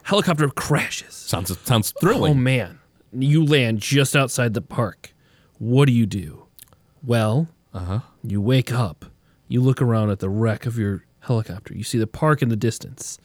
helicopter crashes. Sounds sounds thrilling. Oh man, you land just outside the park. What do you do? Well, Uh-huh. you wake up. You look around at the wreck of your helicopter. You see the park in the distance,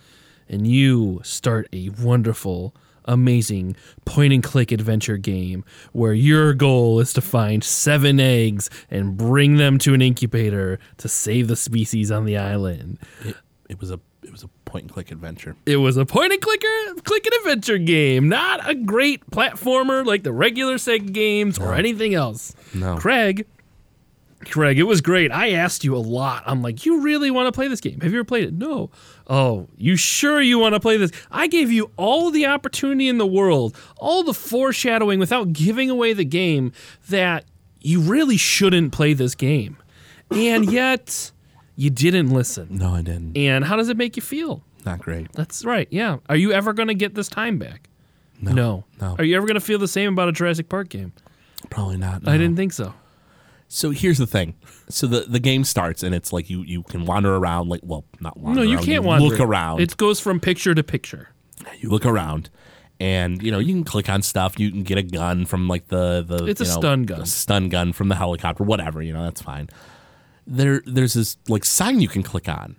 and you start a wonderful, amazing point and click adventure game where your goal is to find seven eggs and bring them to an incubator to save the species on the island. It, it was a it was a point and click adventure. It was a point and clicker, uh, click and adventure game, not a great platformer like the regular Sega games or anything else. No. Craig, Craig, it was great. I asked you a lot. I'm like, you really want to play this game? Have you ever played it? No. Oh, you sure you want to play this? I gave you all the opportunity in the world, all the foreshadowing without giving away the game that you really shouldn't play this game. And yet, you didn't listen. No, I didn't. And how does it make you feel? Not great. That's right. Yeah. Are you ever going to get this time back? No. no. Are you ever going to feel the same about a Jurassic Park game? Probably not. I didn't think so. So here's the thing. So the, the game starts and it's like you you can wander around like well not wander No, you around, can't wander. look around. It goes from picture to picture. you look around and you know you can click on stuff. You can get a gun from like the the It's a know, stun gun. a stun gun from the helicopter, whatever. You know that's fine. There there's this like sign you can click on,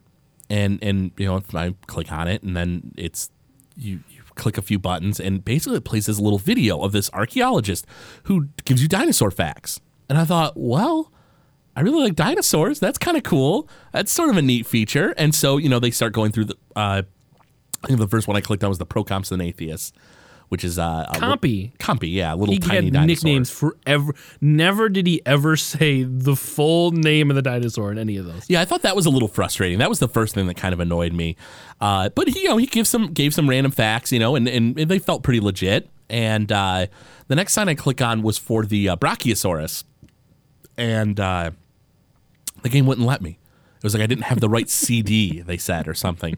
and and you know if I click on it and then it's you. you Click a few buttons, and basically it plays this little video of this archaeologist who gives you dinosaur facts. And I thought, well, I really like dinosaurs. That's kind of cool. That's sort of a neat feature. And so, you know, they start going through the. Uh, I think the first one I clicked on was the Procompsognathus, which is uh, a li- Compy. Compy, yeah, a little He tiny had dinosaur. nicknames forever. Never did he ever say the full name of the dinosaur in any of those. Yeah, I thought that was a little frustrating. That was the first thing that kind of annoyed me. Uh, but he, you know, he gives some gave some random facts, you know, and, and they felt pretty legit. And uh, the next sign I click on was for the uh, Brachiosaurus, and uh, the game wouldn't let me. It was like I didn't have the right CD, they said, or something.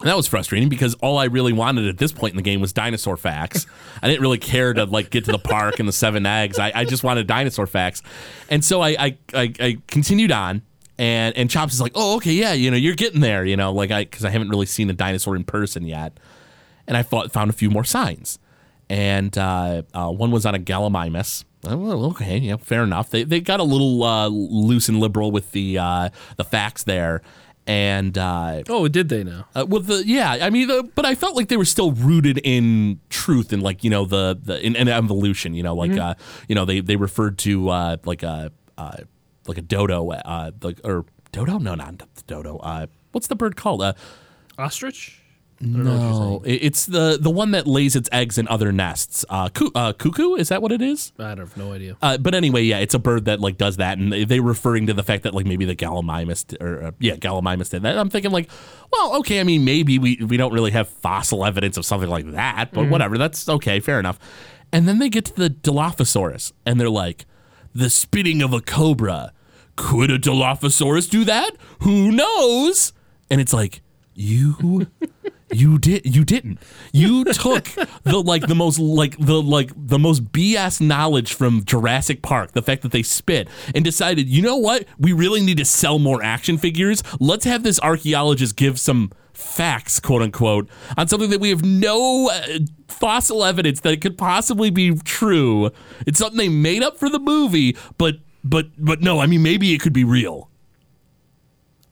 And that was frustrating because all I really wanted at this point in the game was dinosaur facts. I didn't really care to like get to the park and the seven eggs. I, I just wanted dinosaur facts, and so I I, I, I continued on. And and Chops is like, oh okay, yeah, you know, you're getting there, you know, like I because I haven't really seen a dinosaur in person yet. And I thought, found a few more signs, and uh, uh, one was on a Gallimimus. Oh, well, okay, yeah, fair enough. They they got a little uh, loose and liberal with the uh, the facts there, and uh, Oh, did they now? uh, with the yeah, I mean, the, but I felt like they were still rooted in truth and like you know the the in, in evolution. You know, like uh, you know they they referred to uh, like a uh, like a dodo, uh, like or dodo, no, not dodo. Uh, what's the bird called? Uh, Ostrich? I don't know what you're no, it's the the one that lays its eggs in other nests. Uh, coo- uh, cuckoo, is that what it is? I have no idea. Uh, but anyway, yeah, it's a bird that like does that, and they, they referring to the fact that like maybe the Gallimimus d- or uh, yeah, Gallimimus did that. I'm thinking like, well, okay, I mean maybe we we don't really have fossil evidence of something like that, but whatever, that's okay, fair enough. And then they get to the Dilophosaurus, and they're like, the spitting of a cobra. Could a Dilophosaurus do that? Who knows? And it's like you you did you didn't. You took the like the most like the like the most bs knowledge from jurassic park the fact that they spit and decided you know what? We really need to sell more action figures. Let's have this archaeologist give some facts quote unquote on something that we have no uh, fossil evidence that it could possibly be true. It's something they made up for the movie but but but no i mean maybe it could be real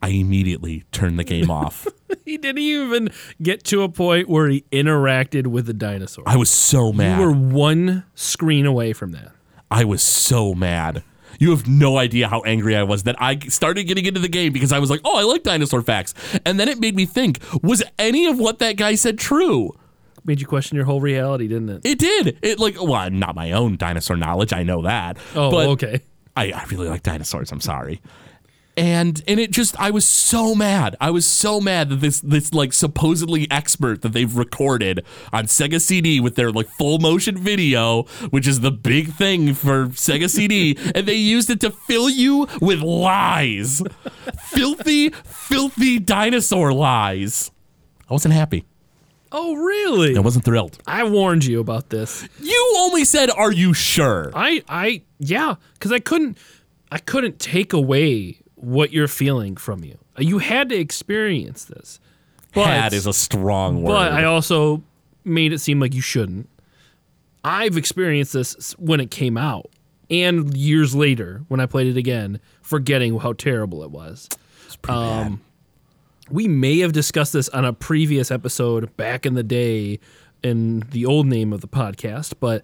i immediately turned the game off He didn't even get to a point where he interacted with the dinosaur. I was so mad. You were one screen away from that. I was so mad. You have no idea how angry I was that I started getting into the game because I was like, oh, I like dinosaur facts. And then it made me think, was any of what that guy said true? Made you question your whole reality, didn't it? It did. It like, well, not my own dinosaur knowledge. I know that. Oh, but okay. I, I really like dinosaurs. I'm sorry. And and it just I was so mad. I was so mad that this this like supposedly expert that they've recorded on Sega CD with their like full motion video, which is the big thing for Sega CD, and they used it to fill you with lies. filthy, filthy dinosaur lies. I wasn't happy. Oh, really? I wasn't thrilled. I warned you about this. You only said, "Are you sure?" I, I, yeah, because I couldn't, I couldn't take away what you're feeling from you. You had to experience this. But, Had is a strong word. but I also made it seem like you shouldn't. I've experienced this when it came out, and years later when I played it again, forgetting how terrible it was. Um, we may have discussed this on a previous episode back in the day in the old name of the podcast, but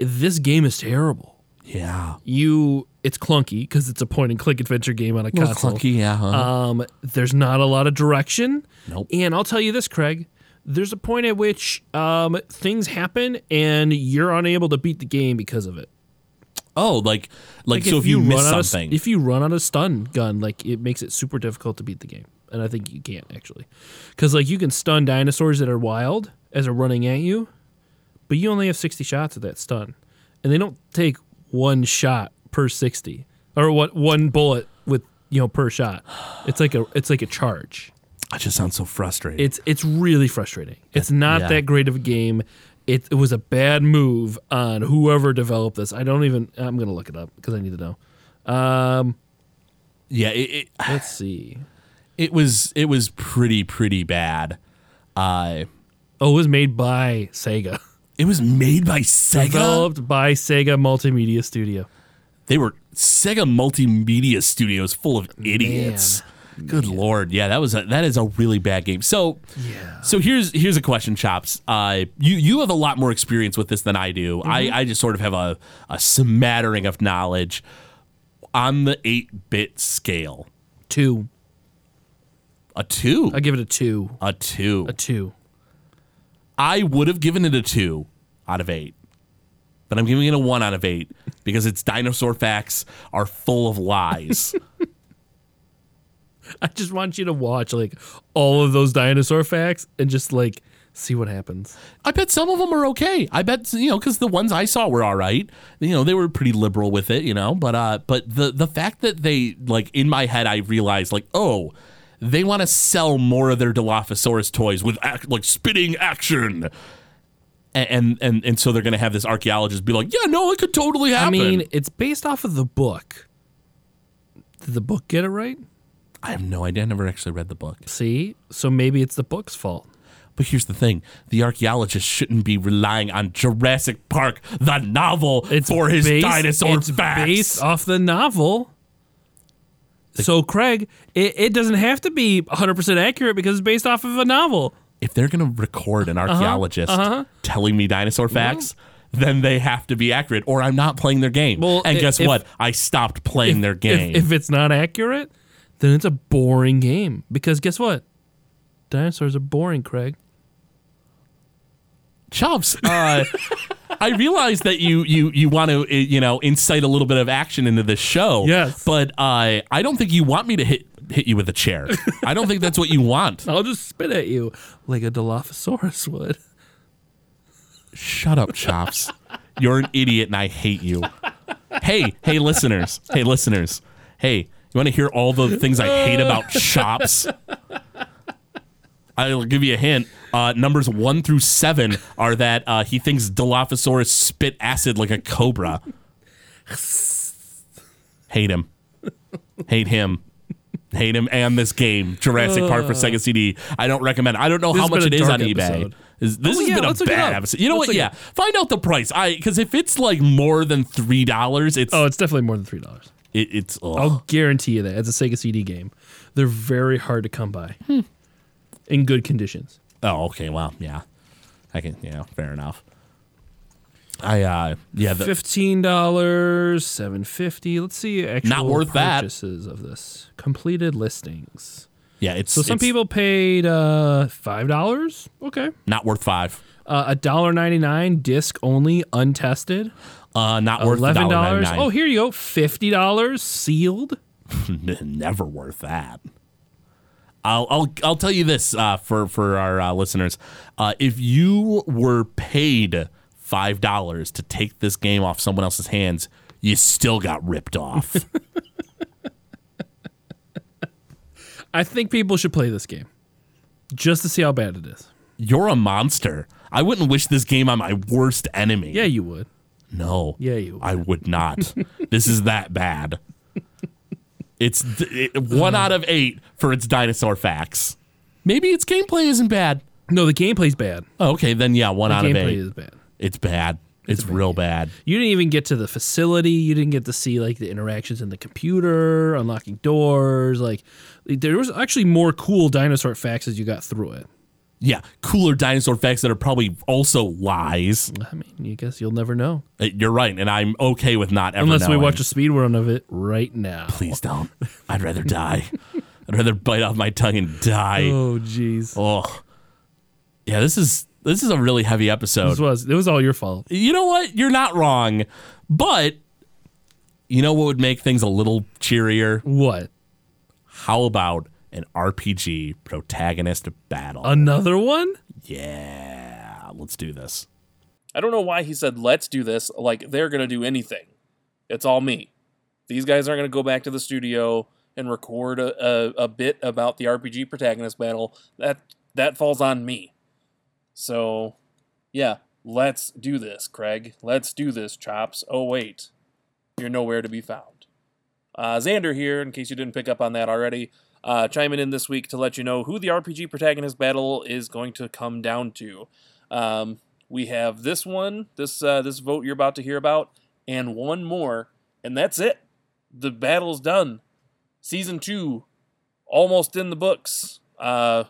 this game is terrible. Yeah, You, it's clunky because it's a point and click adventure game on a little console. clunky. Yeah, huh? Um, there's not a lot of direction. Nope. And I'll tell you this, Craig. There's a point at which um, things happen and you're unable to beat the game because of it. oh, like like, so if, you, miss run out of- something, if you run out of stun gun, like it makes it super difficult to beat the game. And I think you can't actually, because like you can stun dinosaurs that are wild as they're running at you, but you only have 60 shots of that stun, and they don't take one shot per 60 or what one bullet with you know per shot. It's like a it's like a charge. it just sounds so frustrating. It's it's really frustrating. It's not yeah. that great of a game. It, it was a bad move on whoever developed this. I don't even. I'm gonna look it up because I need to know. Um, yeah, it, it let's see. it was it was pretty pretty bad. Uh, Oh, it was made by Sega. it was made by Sega. Developed by Sega Multimedia Studio. They were Sega Multimedia Studios, full of idiots. Good lord, yeah, that was a, that is a really bad game. So, Yeah. so here's here's a question, chops. Uh, you you have a lot more experience with this than I do. I, I just sort of have a a smattering of knowledge on the eight bit scale. Two. A two, I give it a two. a two. A two. I would have given it a two out of eight, but I'm giving it a one out of eight because its dinosaur facts are full of lies. I just want you to watch like all of those dinosaur facts and just like see what happens. I bet some of them are okay. I bet you know because the ones I saw were all right. You know they were pretty liberal with it. You know, but uh, but the the fact that they like in my head I realized like oh. They want to sell more of their Dilophosaurus toys with ac- like spitting action, and and and, so they're gonna have this archaeologist be like, "Yeah, no, it could totally happen." I mean, it's based off of the book. Did the book get it right? I have no idea. I never actually read the book. See? So maybe it's the book's fault. But here's the thing: the archaeologist shouldn't be relying on Jurassic Park, the novel, for his based- dinosaur it's facts. based off the novel. So, Craig, it, it doesn't have to be 100% accurate because it's based off of a novel. if they're going to record Uh-huh, an archaeologist telling me dinosaur facts, then they have to be accurate, or I'm not playing their game. Well, and i- guess if- what? I stopped playing their If- game. If, it's not accurate, then it's a boring game. Because guess what? Dinosaurs are boring, Craig. Chops, uh, I realize that you you you want to uh, you know incite a little bit of action into this show. Yes. but uh, I don't think you want me to hit hit you with a chair. I don't think that's what you want. I'll just spit at you like a Dilophosaurus would. Shut up, Chops. You're an idiot and I hate you. Hey, hey, listeners. Hey, listeners. Hey, you want to hear all the things I hate about Chops? I'll give you a hint. Uh, numbers one through seven are that uh, he thinks Dilophosaurus spit acid like a cobra. Hate him. Hate him. Hate him and this game, Jurassic Park for Sega CD. I don't recommend. I don't know This how has much been it a is on dark eBay. episode. Is- This Oh, has yeah, been a let's look it bad up. episode. You know Let's what? look Yeah, it find out the price. I because if it's like more than three dollars, it's Oh, it's definitely more than three dollars. it, it's. ugh. I'll guarantee you that. It's a Sega CD game. They're very hard to come by in good conditions. Oh, okay. Well, yeah, I can. You know, fair enough. I uh, yeah, the, Fifteen dollars, seven fifty. Let's see actual Not worth that. purchases of this completed listings. yeah. It's So some it's people paid uh, five dollars. Okay, not worth five. uh, a dollar ninety nine disc only, untested. Uh, not worth Eleven dollars. Oh, here you go. Fifty dollars sealed. Never worth that. I'll I'll I'll tell you this uh, for for our uh, listeners: uh, if you were paid five dollars to take this game off someone else's hands, you still got ripped off. I think people should play this game just to see how bad it is. You're a monster. I wouldn't wish this game on my worst enemy. Yeah, you would. No. Yeah, you would. I would not. this is that bad. It's it, one uh-huh. out of eight for its dinosaur facts. Maybe its gameplay isn't bad. No, the gameplay's bad. Oh, okay, then yeah, one The out of eight. gameplay is bad. It's bad. It's, real bad. You didn't even get to the facility. You didn't get to see like the interactions in the computer, unlocking doors. Like there was actually more cool dinosaur facts as you got through it. Yeah, cooler dinosaur facts that are probably also lies. I mean, I guess you'll never know Uh, You're right, and I'm okay with not ever unless we knowing. watch a speed run of it right now. Please don't. I'd rather die. I'd rather bite off my tongue and die. Oh, jeez. Oh, yeah. This is this is a really heavy episode. This was it was all your fault. you know what? You're not wrong, but you know what would make things a little cheerier? What? How about an RPG protagonist battle? Another one? yeah, let's do this. I don't know why he said let's do this. Like they're gonna do anything. It's all me. These guys aren't gonna go back to the studio and record a, a, a bit about the RPG protagonist battle. That that falls on me. So, yeah, let's do this, Craig. Let's do this, Chops. Oh wait, you're nowhere to be found. Uh, Xander here, in case you didn't pick up on that already, uh, chiming in this week to let you know who the RPG protagonist battle is going to come down to. Um, we have this one, this uh, this vote you're about to hear about, and one more, and that's it. The battle's done. Season two, almost in the books. Uh,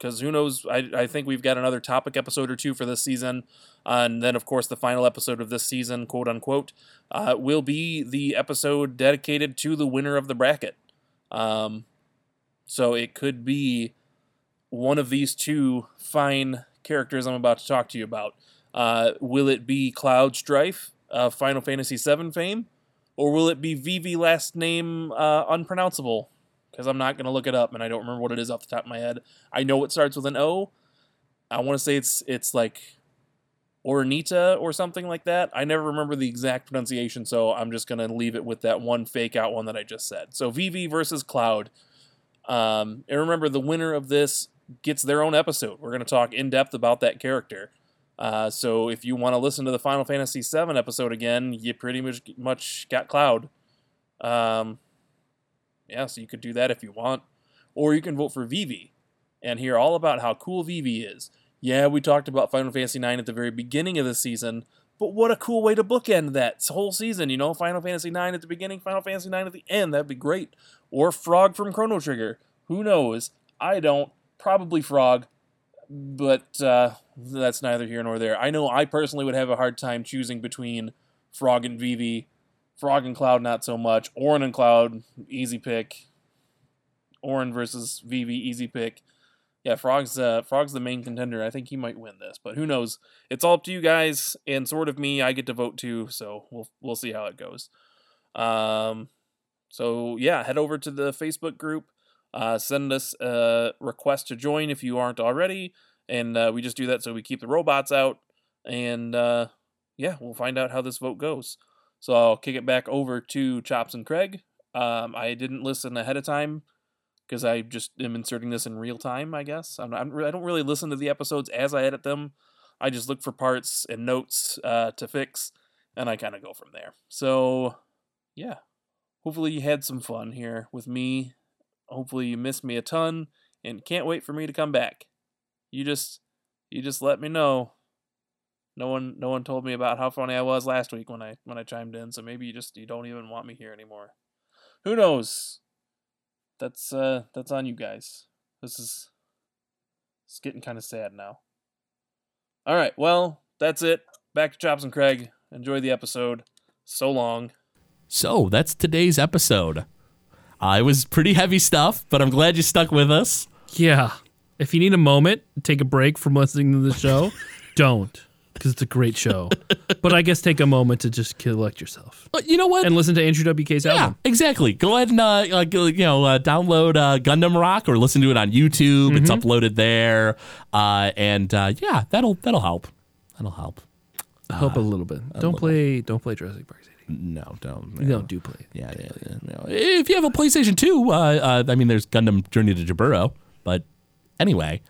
because who knows? I, I think we've got another topic episode or two for this season. Uh, and then, of course, the final episode of this season, quote unquote, uh, will be the episode dedicated to the winner of the bracket. Um, so it could be one of these two fine characters I'm about to talk to you about. Uh, will it be Cloud Strife, uh, Final Fantasy VII fame, or will it be Vivi last name uh, unpronounceable? Because I'm not gonna look it up and I don't remember what it is off the top of my head. I know it starts with an O. I want to say it's it's like Ornita or something like that. I never remember the exact pronunciation, so I'm just gonna leave it with that one fake out one that I just said. So Vivi versus Cloud. Um, and remember, the winner of this gets their own episode. We're gonna talk in depth about that character. Uh, so if you want to listen to the Final Fantasy VII episode again, you pretty much much got Cloud. Um, yeah, so you could do that if you want, or you can vote for Vivi and hear all about how cool Vivi is. Yeah, we talked about Final Fantasy IX at the very beginning of the season, but what a cool way to bookend that whole season. You know, Final Fantasy IX at the beginning, Final Fantasy IX at the end. That'd be great. Or Frog from Chrono Trigger. Who knows? I don't. Probably Frog, but uh, that's neither here nor there. I know I personally would have a hard time choosing between Frog and Vivi. Frog and Cloud, not so much. Orin and Cloud, easy pick. Orin versus Vivi, easy pick. Yeah, Frog's uh, Frog's the main contender. I think he might win this, but who knows? It's all up to you guys and sort of me. I get to vote too, so we'll we'll see how it goes. Um, so yeah, head over to the Facebook group. Uh, send us a request to join if you aren't already, and uh, we just do that so we keep the robots out. And uh, yeah, we'll find out how this vote goes. So I'll kick it back over to Chops and Craig. Um, I didn't listen ahead of time because I just am inserting this in real time. I guess I'm, I'm I don't really listen to the episodes as I edit them. I just look for parts and notes uh, to fix, and I kind of go from there. So yeah, hopefully you had some fun here with me. Hopefully you missed me a ton and can't wait for me to come back. You just you just let me know. No one no one told me about how funny I was last week when I when I chimed in, so maybe you just you don't even want me here anymore. Who knows? That's uh that's on you guys. This is it's getting kind of sad now. All right, well, that's it. Back to Chops and Craig. Enjoy the episode. So long. So that's today's episode. Uh, it was pretty heavy stuff, but I'm glad you stuck with us. Yeah. If you need a moment, take a break from listening to the show, don't. Because it's a great show. but I guess take a moment to just collect yourself But you know what? and listen to Andrew WK's yeah, album. exactly. Go ahead and uh, uh, you know uh, download uh, Gundam Rock or listen to it on YouTube. It's Mm-hmm. uploaded there, uh, and uh, yeah, that'll that'll help. That'll help. Help a little bit. Don't play. Don't play Jurassic Park CD. No, don't. No, do play. it. Yeah, yeah, yeah, no. If you have a PlayStation 2, uh, uh, I mean, there's Gundam Journey to Jaburo. But anyway,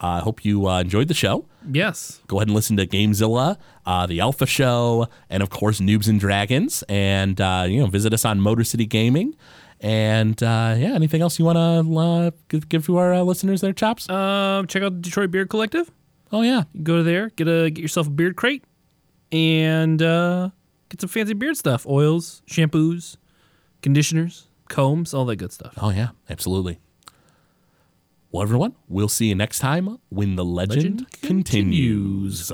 I uh, hope you uh, enjoyed the show. Yes. Go ahead and listen to Gamezilla, uh, the Alpha Show, and of course, Noobs and Dragons. And, uh, you know, visit us on Motor City Gaming. And, uh, yeah, anything else you want to uh, give, give to our uh, listeners there, Chops? Um, check out the Detroit Beard Collective. oh, yeah. Go to there, get a get yourself a beard crate, and uh, get some fancy beard stuff: oils, shampoos, conditioners, combs, all that good stuff. Oh, yeah, absolutely. Well, everyone, we'll see you next time when the legend, Legend continues.